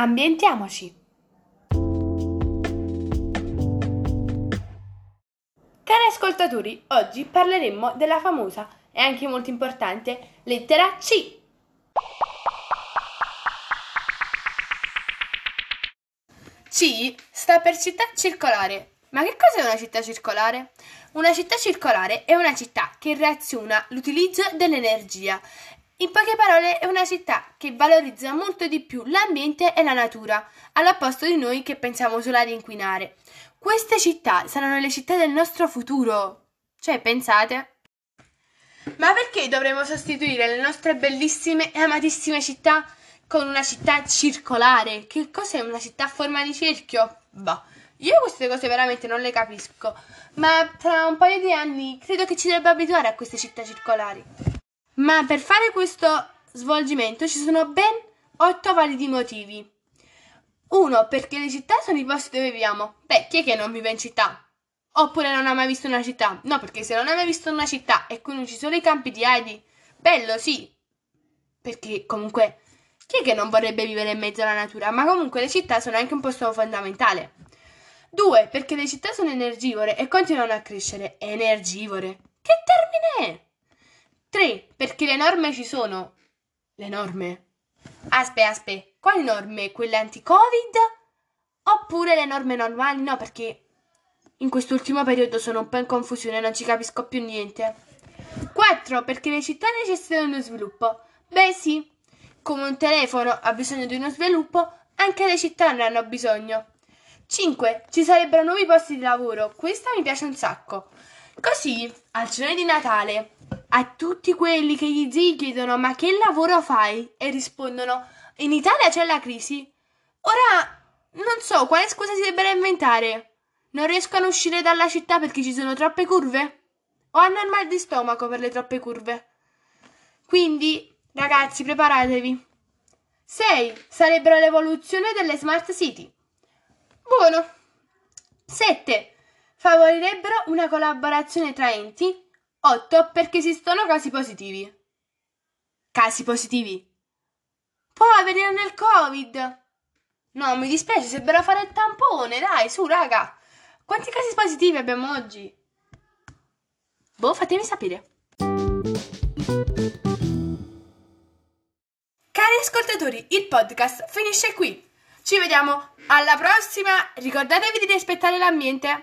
Ambientiamoci. Cari ascoltatori, oggi parleremo della famosa e anche molto importante lettera C. C sta per città circolare. Ma che cos'è una città circolare? Una città circolare è una città che reaziona l'utilizzo dell'energia. In poche parole, è una città che valorizza molto di più l'ambiente e la natura, all'opposto di noi che pensiamo solo ad inquinare. Queste città saranno le città del nostro futuro. Cioè, pensate? Ma perché dovremmo sostituire le nostre bellissime e amatissime città con una città circolare? Che cos'è una città a forma di cerchio? Bah, io queste cose veramente non le capisco, ma tra un paio di anni credo che ci debba abituare a queste città circolari. Ma per fare questo svolgimento ci sono ben otto validi motivi. Uno, perché le città sono i posti dove viviamo. Beh, chi è che non vive in città? Oppure non ha mai visto una città? No, perché se non hai mai visto una città e qui non ci sono i campi di Heidi, bello, sì. Perché comunque, chi è che non vorrebbe vivere in mezzo alla natura? Ma comunque le città sono anche un posto fondamentale. Due, perché le città sono energivore e continuano a crescere. Energivore? Che termine è? Tre, perché le norme ci sono. Le norme? Aspe, aspe, quali norme? Quelle anti-Covid? Oppure le norme normali? No, perché in quest'ultimo periodo sono un po' in confusione, non ci capisco più niente. 4. Perché le città necessitano di uno sviluppo. Beh sì, come un telefono ha bisogno di uno sviluppo, anche le città ne hanno bisogno. 5. Ci sarebbero nuovi posti di lavoro. Questa mi piace un sacco. Così, al cenone di Natale, a tutti quelli che gli zii chiedono ma che lavoro fai? E rispondono in Italia c'è la crisi. Ora, non so, quale scusa si debba inventare? Non riescono a uscire dalla città perché ci sono troppe curve? O hanno il mal di stomaco per le troppe curve? Quindi, ragazzi, preparatevi. 6. Sarebbero l'evoluzione delle smart city. Buono. 7. Favorirebbero una collaborazione tra enti. 8. Perché esistono casi positivi. Casi positivi. Poveri nel Covid. No, mi dispiace, se a fare il tampone, dai, su, raga. Quanti casi positivi abbiamo oggi? Boh, fatemi sapere. Cari ascoltatori, il podcast finisce qui. Ci vediamo alla prossima. Ricordatevi di rispettare l'ambiente.